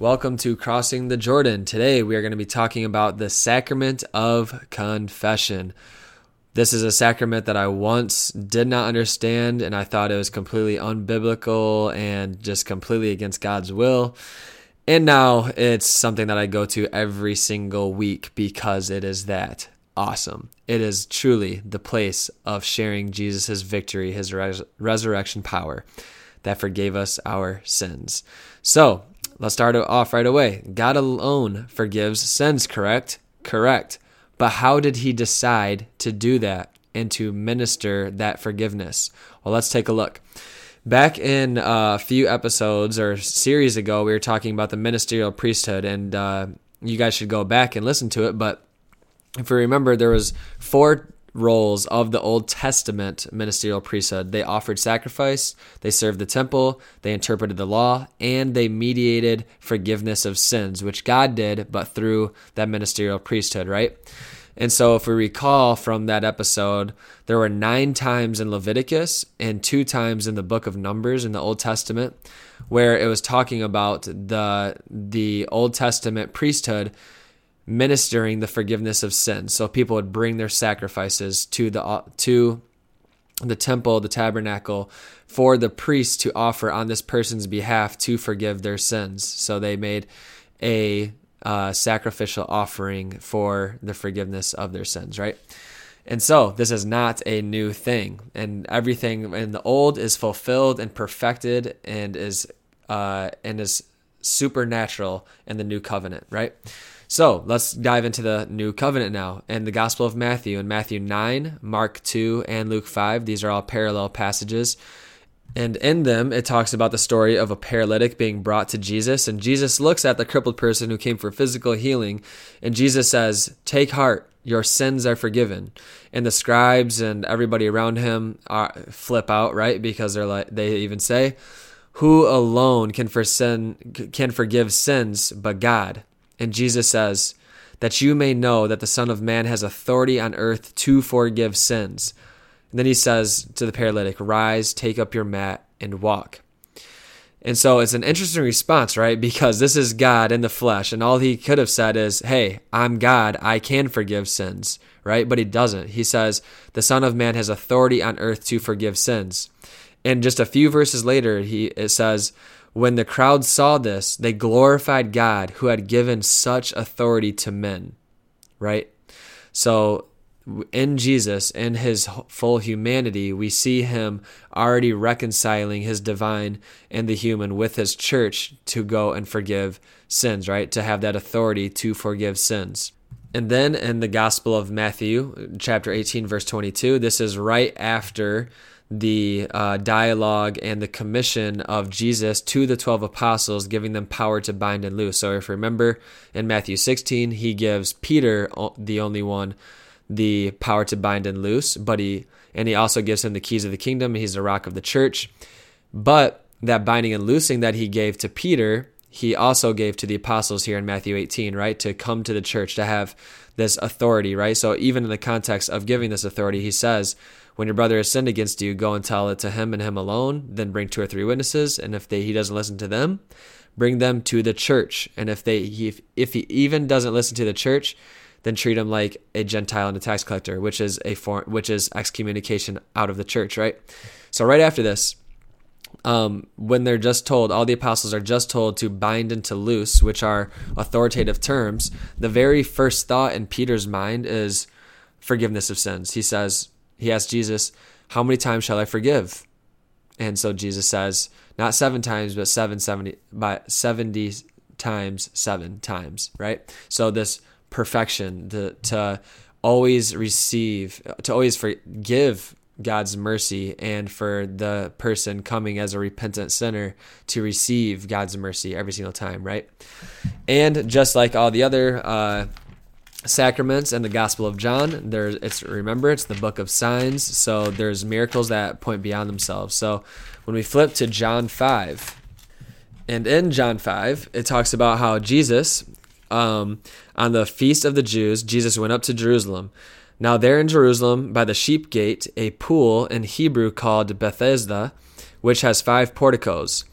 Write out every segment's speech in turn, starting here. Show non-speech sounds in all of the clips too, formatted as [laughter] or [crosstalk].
Welcome to Crossing the Jordan. Today we are going to be talking about the sacrament of confession. This is a sacrament that I once did not understand and I thought it was completely unbiblical and just completely against God's will. And now it's something that I go to every single week because it is that awesome. It is truly the place of sharing Jesus' victory, his res- resurrection power that forgave us our sins. So, Let's start off right away. God alone forgives sins, correct? Correct. But how did he decide to do that and to minister that forgiveness? Well, let's take a look. Back in a few episodes or series ago, we were talking about the ministerial priesthood, and uh, you guys should go back and listen to it. But if you remember, there was four roles of the Old Testament ministerial priesthood. They offered sacrifice, they served the temple, they interpreted the law, and they mediated forgiveness of sins, which God did, but through that ministerial priesthood, right? And so, if we recall from that episode, there were nine times in Leviticus and two times in the book of Numbers in the Old Testament where it was talking about the the Old Testament priesthood ministering the forgiveness of sins. So people would bring their sacrifices to the to the temple, the tabernacle, for the priest to offer on this person's behalf to forgive their sins. So they made a uh, sacrificial offering for the forgiveness of their sins, right? And so this is not a new thing, and everything in the old is fulfilled and perfected, and is uh, and is supernatural in the new covenant, right? So let's dive into the new covenant now and the Gospel of Matthew. In Matthew 9, Mark 2, and Luke 5, these are all parallel passages. And in them, it talks about the story of a paralytic being brought to Jesus. And Jesus looks at the crippled person who came for physical healing. And Jesus says, Take heart, your sins are forgiven. And the scribes and everybody around him are, flip out, right? Because they're like, they even say, Who alone can, for sin, can forgive sins but God? And Jesus says, That you may know that the Son of Man has authority on earth to forgive sins. And then he says to the paralytic, Rise, take up your mat, and walk. And so it's an interesting response, right? [laughs] Because this is God in the flesh, and all he could have said is, Hey, I'm God, I can forgive sins, right? But he doesn't. He says, The Son of Man has authority on earth to forgive sins. And just a few verses later, he it says, when the crowd saw this, they glorified God who had given such authority to men, right? So in Jesus, in his full humanity, we see him already reconciling his divine and the human with his church to go and forgive sins, right? To have that authority to forgive sins. And then in the Gospel of Matthew, chapter 18, verse 22, this is right after the uh, dialogue and the commission of Jesus to the 12 apostles, giving them power to bind and loose. So, if you remember in Matthew 16, he gives Peter, the only one, the power to bind and loose, but he and he also gives him the keys of the kingdom. He's the rock of the church. But that binding and loosing that he gave to Peter, he also gave to the apostles here in Matthew 18, right? To come to the church, to have this authority, right? So even in the context of giving this authority, he says, when your brother has sinned against you, go and tell it to him and him alone. Then bring two or three witnesses, and if they he doesn't listen to them, bring them to the church. And if they he, if he even doesn't listen to the church, then treat him like a Gentile and a tax collector, which is a form, which is excommunication out of the church, right? So right after this, um, when they're just told, all the apostles are just told to bind and to loose, which are authoritative terms, the very first thought in Peter's mind is forgiveness of sins. He says, he asks Jesus, How many times shall I forgive? And so Jesus says, not seven times, but seven seventy by seventy times seven times, right? So this perfection, the, to always receive, to always forgive God's mercy, and for the person coming as a repentant sinner to receive God's mercy every single time, right? And just like all the other uh, sacraments and the Gospel of John. There's it's remember it's the book of signs, so there's miracles that point beyond themselves. So when we flip to John 5, and in John 5, it talks about how Jesus um, on the feast of the Jews, Jesus went up to Jerusalem. Now there in Jerusalem by the sheep gate, a pool in Hebrew called Bethesda, which has five porticos.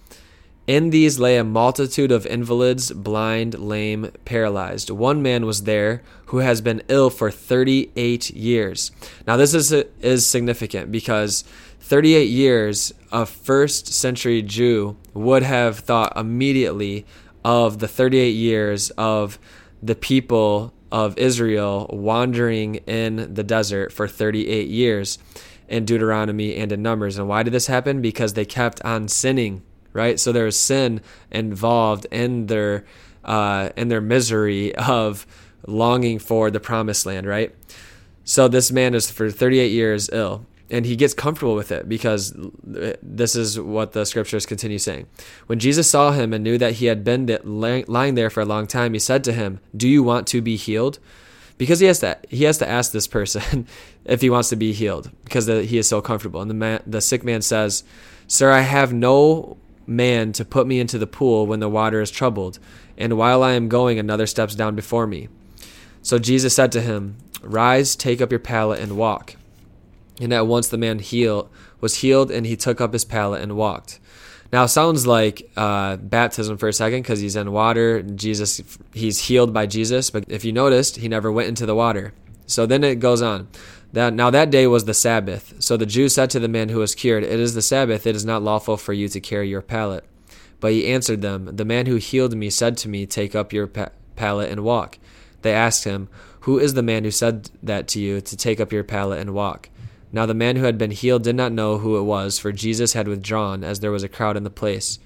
In these lay a multitude of invalids, blind, lame, paralyzed. One man was there who has been ill for 38 years. Now, this is, is significant because 38 years, a first century Jew would have thought immediately of the 38 years of the people of Israel wandering in the desert for 38 years in Deuteronomy and in Numbers. And why did this happen? Because they kept on sinning, right? So there was sin involved in their uh, in their misery of longing for the promised land, right? So this man is for 38 years ill and he gets comfortable with it because this is what the scriptures continue saying. When Jesus saw him and knew that he had been lying there for a long time, he said to him, "Do you want to be healed?" Because he has to he has to ask this person [laughs] if he wants to be healed because he is so comfortable. And the man, the sick man says, "Sir, I have no man to put me into the pool when the water is troubled, and while I am going, another steps down before me." So Jesus said to him, "Rise, take up your pallet and walk." And at once the man healed was healed, and he took up his pallet and walked. Now sounds like uh, baptism for a second because he's in water. Jesus, he's healed by Jesus, but if you noticed, he never went into the water. So then it goes on. That, now that day was the Sabbath. So the Jews said to the man who was cured, It is the Sabbath. It is not lawful for you to carry your pallet. But he answered them, The man who healed me said to me, Take up your pa- pallet and walk. They asked him, Who is the man who said that to you, to take up your pallet and walk? Now the man who had been healed did not know who it was, for Jesus had withdrawn, as there was a crowd in the place.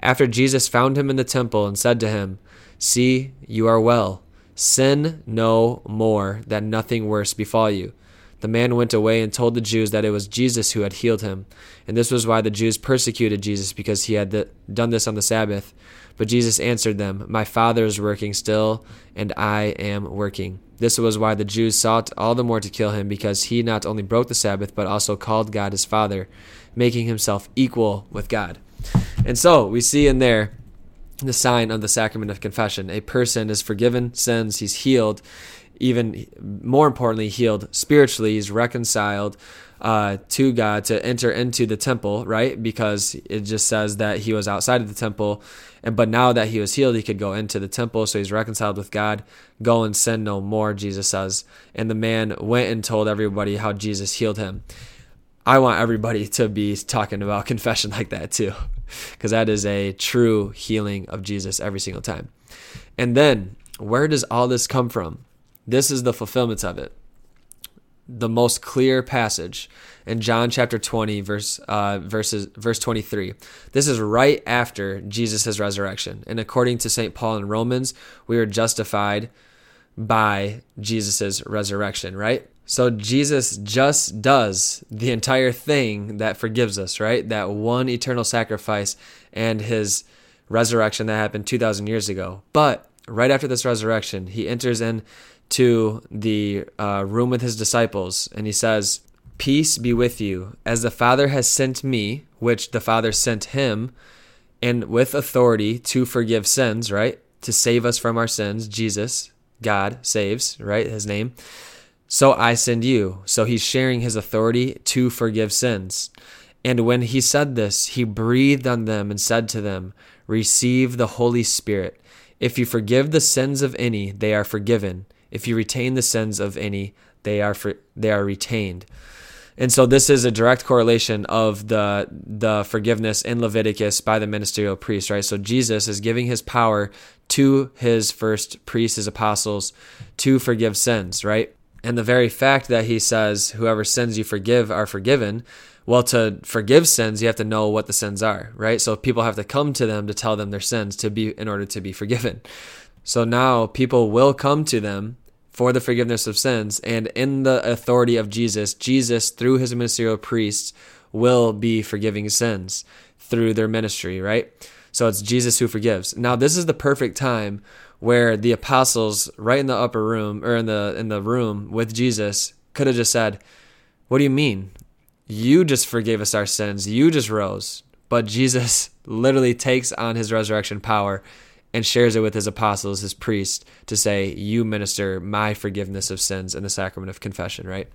After Jesus found him in the temple and said to him, See, you are well. Sin no more, that nothing worse befall you. The man went away and told the Jews that it was Jesus who had healed him. And this was why the Jews persecuted Jesus, because he had done this on the Sabbath. But Jesus answered them, My Father is working still, and I am working. This was why the Jews sought all the more to kill him, because he not only broke the Sabbath, but also called God his Father, making himself equal with God. And so we see in there the sign of the sacrament of confession. A person is forgiven sins, he's healed, even more importantly, healed spiritually, he's reconciled uh, to God to enter into the temple, right? Because it just says that he was outside of the temple, and but now that he was healed, he could go into the temple, so he's reconciled with God. Go and sin no more, Jesus says. And the man went and told everybody how Jesus healed him. I want everybody to be talking about [laughs] confession like that too, because that is a true healing of Jesus every single time. And then, where does all this come from? This is the fulfillment of it the most clear passage in John chapter 20 verse uh, verses verse 23. This is right after Jesus' resurrection. And according to St. Paul in Romans, we are justified by Jesus' resurrection, right? So Jesus just does the entire thing that forgives us, right? That one eternal sacrifice and his resurrection that happened 2000 years ago. But right after this resurrection, he enters in to the uh, room with his disciples, and he says, Peace be with you. As the Father has sent me, which the Father sent him, and with authority to forgive sins, right? To save us from our sins, Jesus, God saves, right? His name. So I send you. So he's sharing his authority to forgive sins. And when he said this, he breathed on them and said to them, Receive the Holy Spirit. If you forgive the sins of any, they are forgiven. If you retain the sins of any, they are for, they are retained. And so this is a direct correlation of the the forgiveness in Leviticus by the ministerial priest, right? So Jesus is giving his power to his first priests, his apostles, to forgive sins, right? And the very fact that he says, "Whoever sins you forgive are forgiven," well, to forgive sins, you have to know what the sins are, right? So people have to come to them to tell them their sins to be in order to be forgiven. So now people will come to them for the forgiveness of sins. And in the authority of Jesus, Jesus, through his ministerial priests, will be forgiving sins through their ministry, right? So it's Jesus who forgives. Now, this is the perfect time where the apostles, right in the upper room or in the in the room with Jesus, could have just said, "What do you mean? You just forgave us our sins. You just rose." But Jesus [laughs] literally takes on his resurrection power and shares it with his apostles, his priests, to say, You minister my forgiveness of sins in the sacrament of confession, right?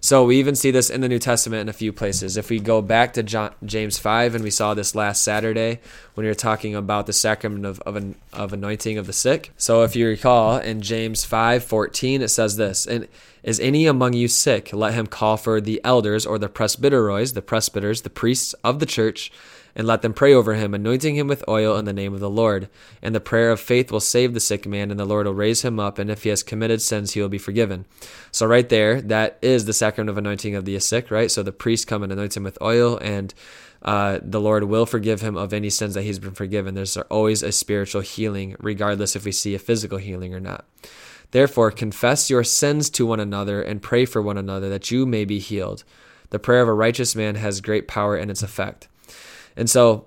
So we even see this in the New Testament in a few places. If we go back to John, James 5, and we saw this last Saturday when we were talking about the sacrament of, of, an, of anointing of the sick. So if you recall, in James 5 14, it says this, and is any among you sick? Let him call for the elders or the presbyteros, the presbyters, the priests of the church and let them pray over him, anointing him with oil in the name of the Lord. And the prayer of faith will save the sick man, and the Lord will raise him up, and if he has committed sins, he will be forgiven. So, right there, that is the sacrament of anointing of the sick, right? So, the priest come and anoint him with oil, and uh, the Lord will forgive him of any sins that he's been forgiven. There's always a spiritual healing, regardless if we see a physical healing or not. Therefore, confess your sins to one another and pray for one another that you may be healed. The prayer of a righteous man has great power in its effect. And so,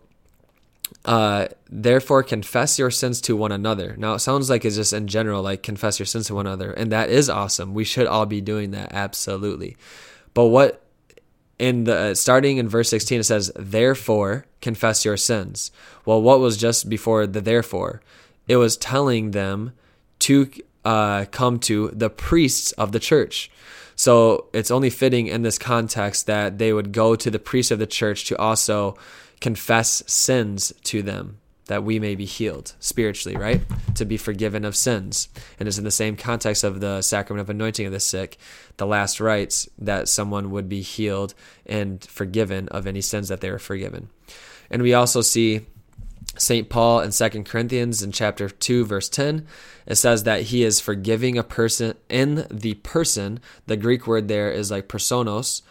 uh, therefore, confess your sins to one another. Now, it sounds like it's just in general, like confess your sins to one another. And that is awesome. We should all be doing that, absolutely. But what in the starting in verse 16 it says therefore confess your sins well what was just before the therefore it was telling them to uh, come to the priests of the church so it's only fitting in this context that they would go to the priests of the church to also confess sins to them that we may be healed spiritually, right? To be forgiven of sins. And it's in the same context of the sacrament of anointing of the sick, the last rites that someone would be healed and forgiven of any sins that they were forgiven. And we also see St. Paul in 2 Corinthians in chapter 2 verse 10 it says that he is forgiving a person in the person the Greek word there is like personos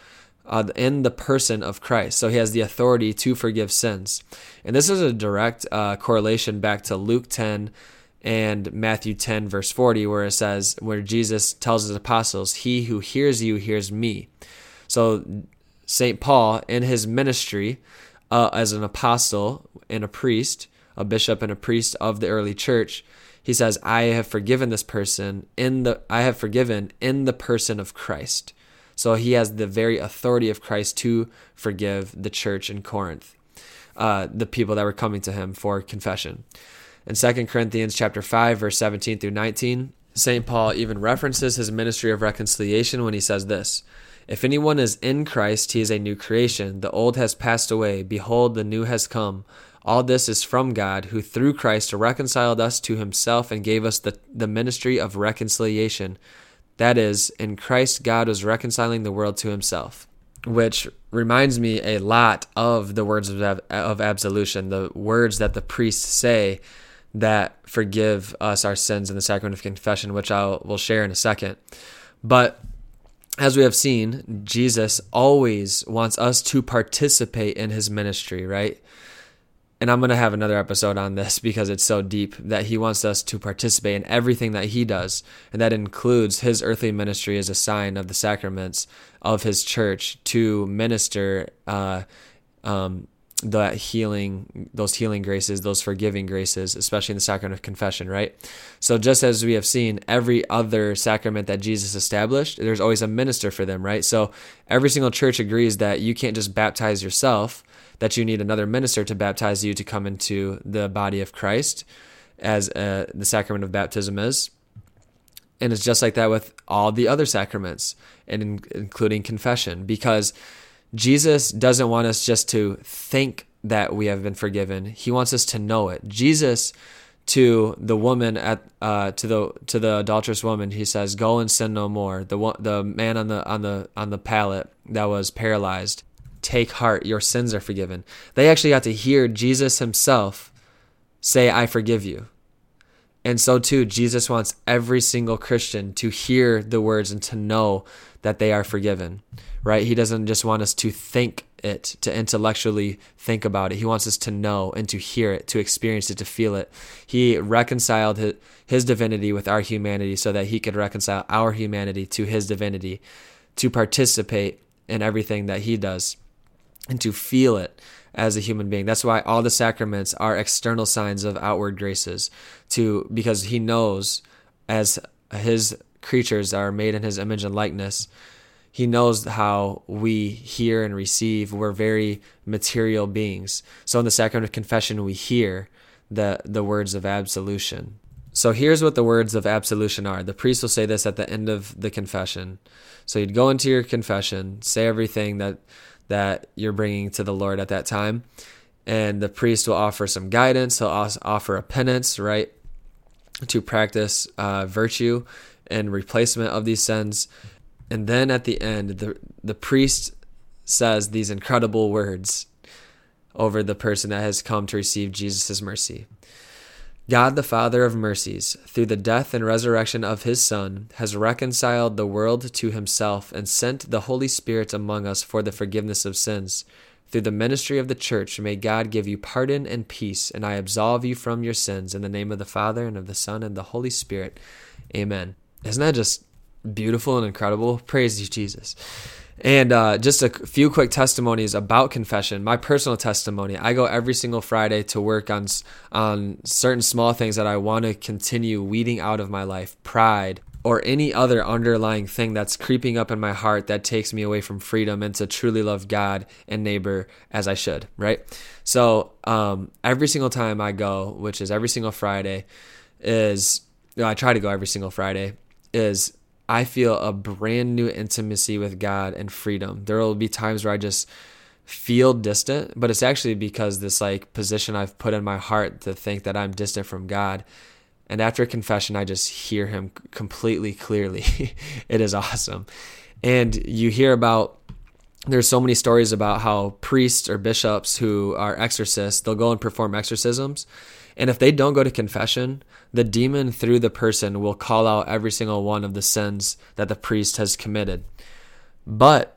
uh, in the person of Christ. So he has the authority to forgive sins. And this is a direct uh, correlation back to Luke 10 and Matthew 10, verse 40, where it says, where Jesus tells his apostles, He who hears you hears me. So St. Paul, in his ministry uh, as an apostle and a priest, a bishop and a priest of the early church, he says, I have forgiven this person in the I have forgiven in the person of Christ. So he has the very authority of Christ to forgive the church in Corinth, uh, the people that were coming to him for confession. In 2 Corinthians chapter 5, verse 17 through 19, St. Paul even references his ministry of reconciliation when he says this If anyone is in Christ, he is a new creation. The old has passed away. Behold, the new has come. All this is from God, who through Christ reconciled us to himself and gave us the, the ministry of reconciliation that is, in Christ, God was reconciling the world to himself, which reminds me a lot of the words of, of absolution, the words that the priests say that forgive us our sins in the sacrament of confession, which I will share in a second. But as we have seen, Jesus always wants us to participate in his ministry, right? And I'm going to have another episode on this because it's so deep that he wants us to participate in everything that he does. And that includes his earthly ministry as a sign of the sacraments of his church to minister uh, um, that healing, those healing graces, those forgiving graces, especially in the sacrament of confession, right? So, just as we have seen every other sacrament that Jesus established, there's always a minister for them, right? So, every single church agrees that you can't just baptize yourself that you need another minister to baptize you to come into the body of Christ, as uh, the sacrament of baptism is. And it's just like that with all the other sacraments, and in, including confession, because Jesus doesn't want us just to think that we have been forgiven. He wants us to know it. Jesus to the woman at uh, to the to the adulterous woman he says go and sin no more the the man on the on the on the pallet that was paralyzed Take heart, your sins are forgiven. They actually got to hear Jesus himself say, I forgive you. And so, too, Jesus wants every single Christian to hear the words and to know that they are forgiven, right? He doesn't just want us to think it, to intellectually think about it. He wants us to know and to hear it, to experience it, to feel it. He reconciled his, his divinity with our humanity so that he could reconcile our humanity to his divinity, to participate in everything that he does and to feel it as a human being. That's why all the sacraments are external signs of outward graces to because he knows as his creatures are made in his image and likeness, he knows how we hear and receive. We're very material beings. So in the sacrament of confession we hear the the words of absolution. So here's what the words of absolution are. The priest will say this at the end of the confession. So you'd go into your confession, say everything that that you're bringing to the Lord at that time, and the priest will offer some guidance. He'll offer a penance, right, to practice uh, virtue and replacement of these sins. And then at the end, the the priest says these incredible words over the person that has come to receive Jesus' mercy. God, the Father of mercies, through the death and resurrection of his Son, has reconciled the world to himself and sent the Holy Spirit among us for the forgiveness of sins. Through the ministry of the church, may God give you pardon and peace, and I absolve you from your sins in the name of the Father, and of the Son, and the Holy Spirit. Amen. Isn't that just beautiful and incredible? Praise you, Jesus. And uh, just a few quick testimonies about confession. My personal testimony: I go every single Friday to work on on certain small things that I want to continue weeding out of my life, pride, or any other underlying thing that's creeping up in my heart that takes me away from freedom and to truly love God and neighbor as I should. Right. So um, every single time I go, which is every single Friday, is you know, I try to go every single Friday. Is I feel a brand new intimacy with God and freedom. There will be times where I just feel distant, but it's actually because this like position I've put in my heart to think that I'm distant from God. And after confession, I just hear him completely clearly. [laughs] it is awesome. And you hear about there's so many stories about how priests or bishops who are exorcists, they'll go and perform exorcisms. And if they don't go to confession, the demon through the person will call out every single one of the sins that the priest has committed. But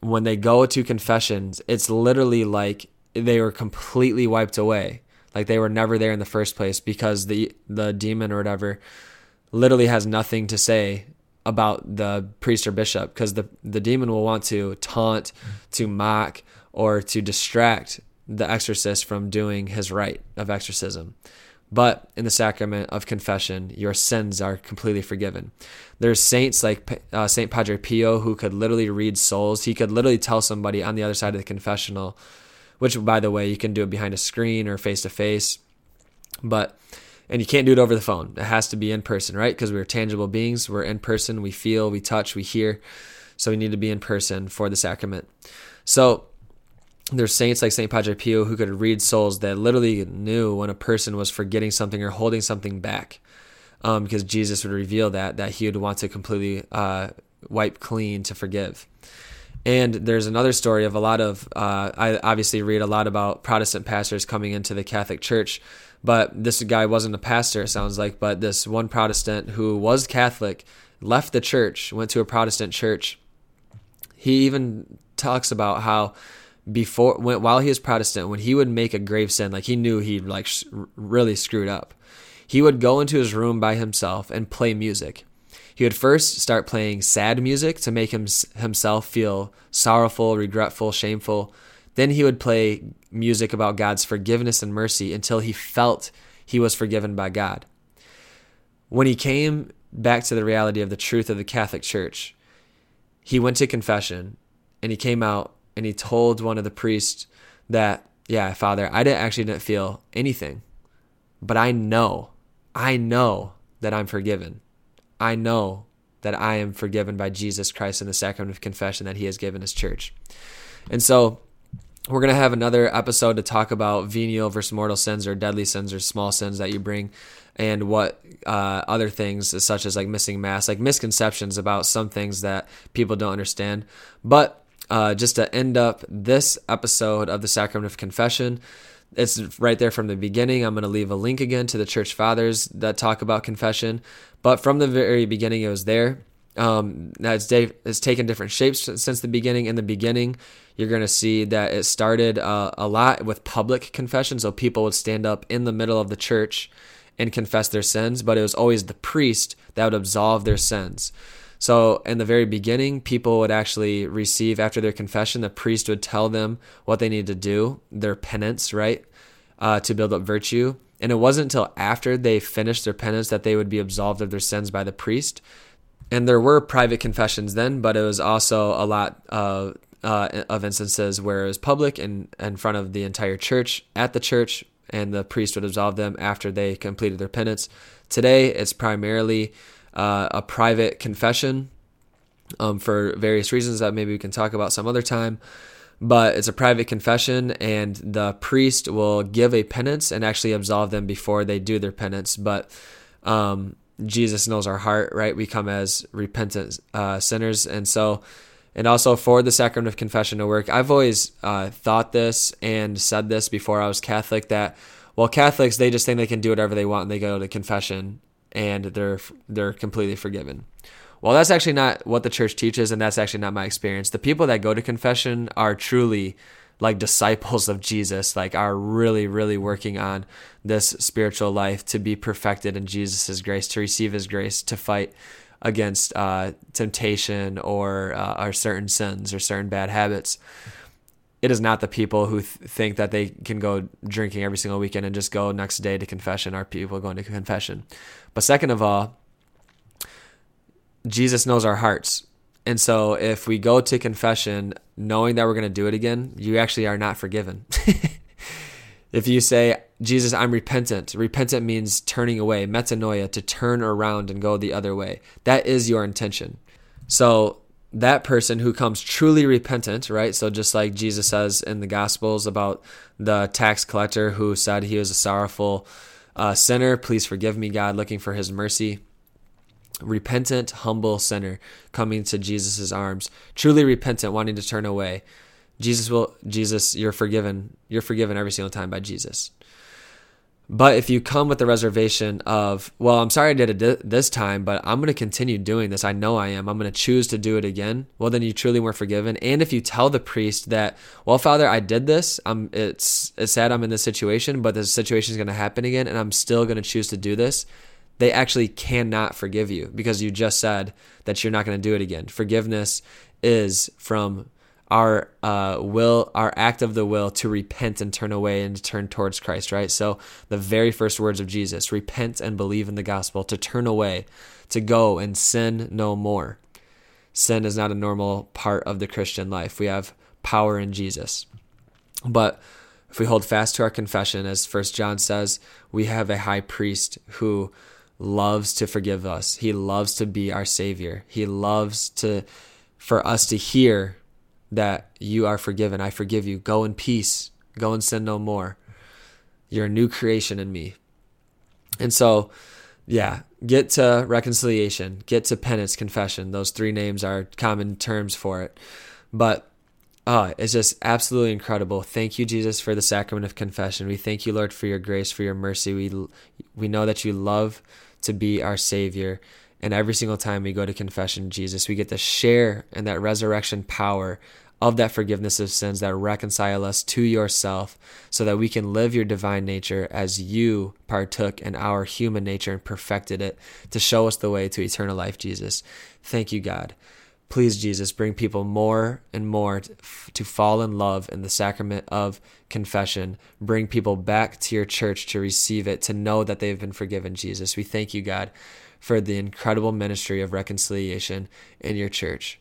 when they go to confessions, it's literally like they were completely wiped away. Like they were never there in the first place because the the demon or whatever literally has nothing to say about the priest or bishop because the the demon will want to taunt, to mock, or to distract the exorcist from doing his rite of exorcism. But in the sacrament of confession, your sins are completely forgiven. There's saints like uh, Saint Padre Pio who could literally read souls. He could literally tell somebody on the other side of the confessional, which, by the way, you can do it behind a screen or face to face. But and you can't do it over the phone. It has to be in person, right? Because we're tangible beings. We're in person. We feel, we touch, we hear. So we need to be in person for the sacrament. So there's saints like Saint Padre Pio who could read souls that literally knew when a person was forgetting something or holding something back, um, because Jesus would reveal that that he would want to completely uh, wipe clean to forgive. And there's another story of a lot of uh, I obviously read a lot about Protestant pastors coming into the Catholic Church, but this guy wasn't a pastor. It sounds like, but this one Protestant who was Catholic left the church, went to a Protestant church. He even talks about how before when, while he was Protestant, when he would make a grave sin, like he knew he like sh- really screwed up, he would go into his room by himself and play music. He would first start playing sad music to make him himself feel sorrowful, regretful, shameful. Then he would play music about God's forgiveness and mercy until he felt he was forgiven by God. When he came back to the reality of the truth of the Catholic Church, he went to confession and he came out and he told one of the priests that, yeah, Father, I didn't actually didn't feel anything, but I know, I know that I'm forgiven. I know that I am forgiven by Jesus Christ in the sacrament of confession that He has given His church. And so we're going to have another episode to talk about venial versus mortal sins or deadly sins or small sins that you bring and what uh, other things such as like missing mass like misconceptions about some things that people don't understand but uh, just to end up this episode of the Sacrament of Confession. It's right there from the beginning. I'm going to leave a link again to the church fathers that talk about confession. But from the very beginning, it was there. Um, it's, it's taken different shapes since the beginning. In the beginning, you're going to see that it started uh, a lot with public confession. So people would stand up in the middle of the church and confess their sins, but it was always the priest that would absolve their sins. So, in the very beginning, people would actually receive, after their confession, the priest would tell them what they needed to do, their penance, right, uh, to build up virtue. And it wasn't until after they finished their penance that they would be absolved of their sins by the priest. And there were private confessions then, but it was also a lot uh, uh, of instances where it was public and in front of the entire church, at the church, and the priest would absolve them after they completed their penance. Today, it's primarily uh, a private confession um, for various reasons that maybe we can talk about some other time. But it's a private confession, and the priest will give a penance and actually absolve them before they do their penance. But um, Jesus knows our heart, right? We come as repentant uh, sinners, and so, and also for the sacrament of confession to work. I've always uh, thought this and said this before I was Catholic that well, Catholics they just think they can do whatever they want and they go to confession and they're they're completely forgiven. Well, that's actually not what the church teaches, and that's actually not my experience. The people that go to confession are truly like disciples of Jesus, like are really, really working on this spiritual life to be perfected in Jesus' grace, to receive his grace, to fight against uh, temptation or, uh, or certain sins or certain bad habits. It is not the people who th- think that they can go drinking every single weekend and just go next day to confession, are people going to confession. But second of all, Jesus knows our hearts. And so if we go to confession knowing that we're going to do it again, you actually are not forgiven. [laughs] if you say, Jesus, I'm repentant, repentant means turning away, metanoia, to turn around and go the other way. That is your intention. So that person who comes truly repentant, right? So just like Jesus says in the Gospels about the tax collector who said he was a sorrowful uh, sinner, please forgive me, God, looking for his mercy repentant, humble sinner coming to Jesus' arms, truly repentant, wanting to turn away. Jesus will Jesus, you're forgiven. You're forgiven every single time by Jesus. But if you come with the reservation of, well, I'm sorry I did it this time, but I'm going to continue doing this. I know I am. I'm going to choose to do it again. Well, then you truly weren't forgiven. And if you tell the priest that, well, Father, I did this. I'm, it's, it's sad I'm in this situation, but this situation is going to happen again, and I'm still going to choose to do this they actually cannot forgive you because you just said that you're not going to do it again. Forgiveness is from our uh, will, our act of the will to repent and turn away and turn towards Christ, right? So the very first words of Jesus repent and believe in the gospel, to turn away, to go and sin no more. Sin is not a normal part of the Christian life. We have power in Jesus. But if we hold fast to our confession, as First John says, we have a high priest who loves to forgive us. He loves to be our savior. He loves to for us to hear that you are forgiven. I forgive you. Go in peace. Go and sin no more. You're a new creation in me. And so, yeah, get to reconciliation, get to penance, confession. Those three names are common terms for it. But oh, it's just absolutely incredible. Thank you, Jesus, for the sacrament of confession. We thank you, Lord, for your grace, for your mercy. We we know that you love to be our Savior. And every single time we go to confession, Jesus, we get to share in that resurrection power of that forgiveness of sins that reconcile us to yourself so that we can live your divine nature as you partook in our human nature and perfected it to show us the way to eternal life, Jesus. Thank you, God. Please, Jesus, bring people more and more to fall in love in the sacrament of confession. Bring people back to your church to receive it, to know that they've been forgiven, Jesus. We thank you, God, for the incredible ministry of reconciliation in your church.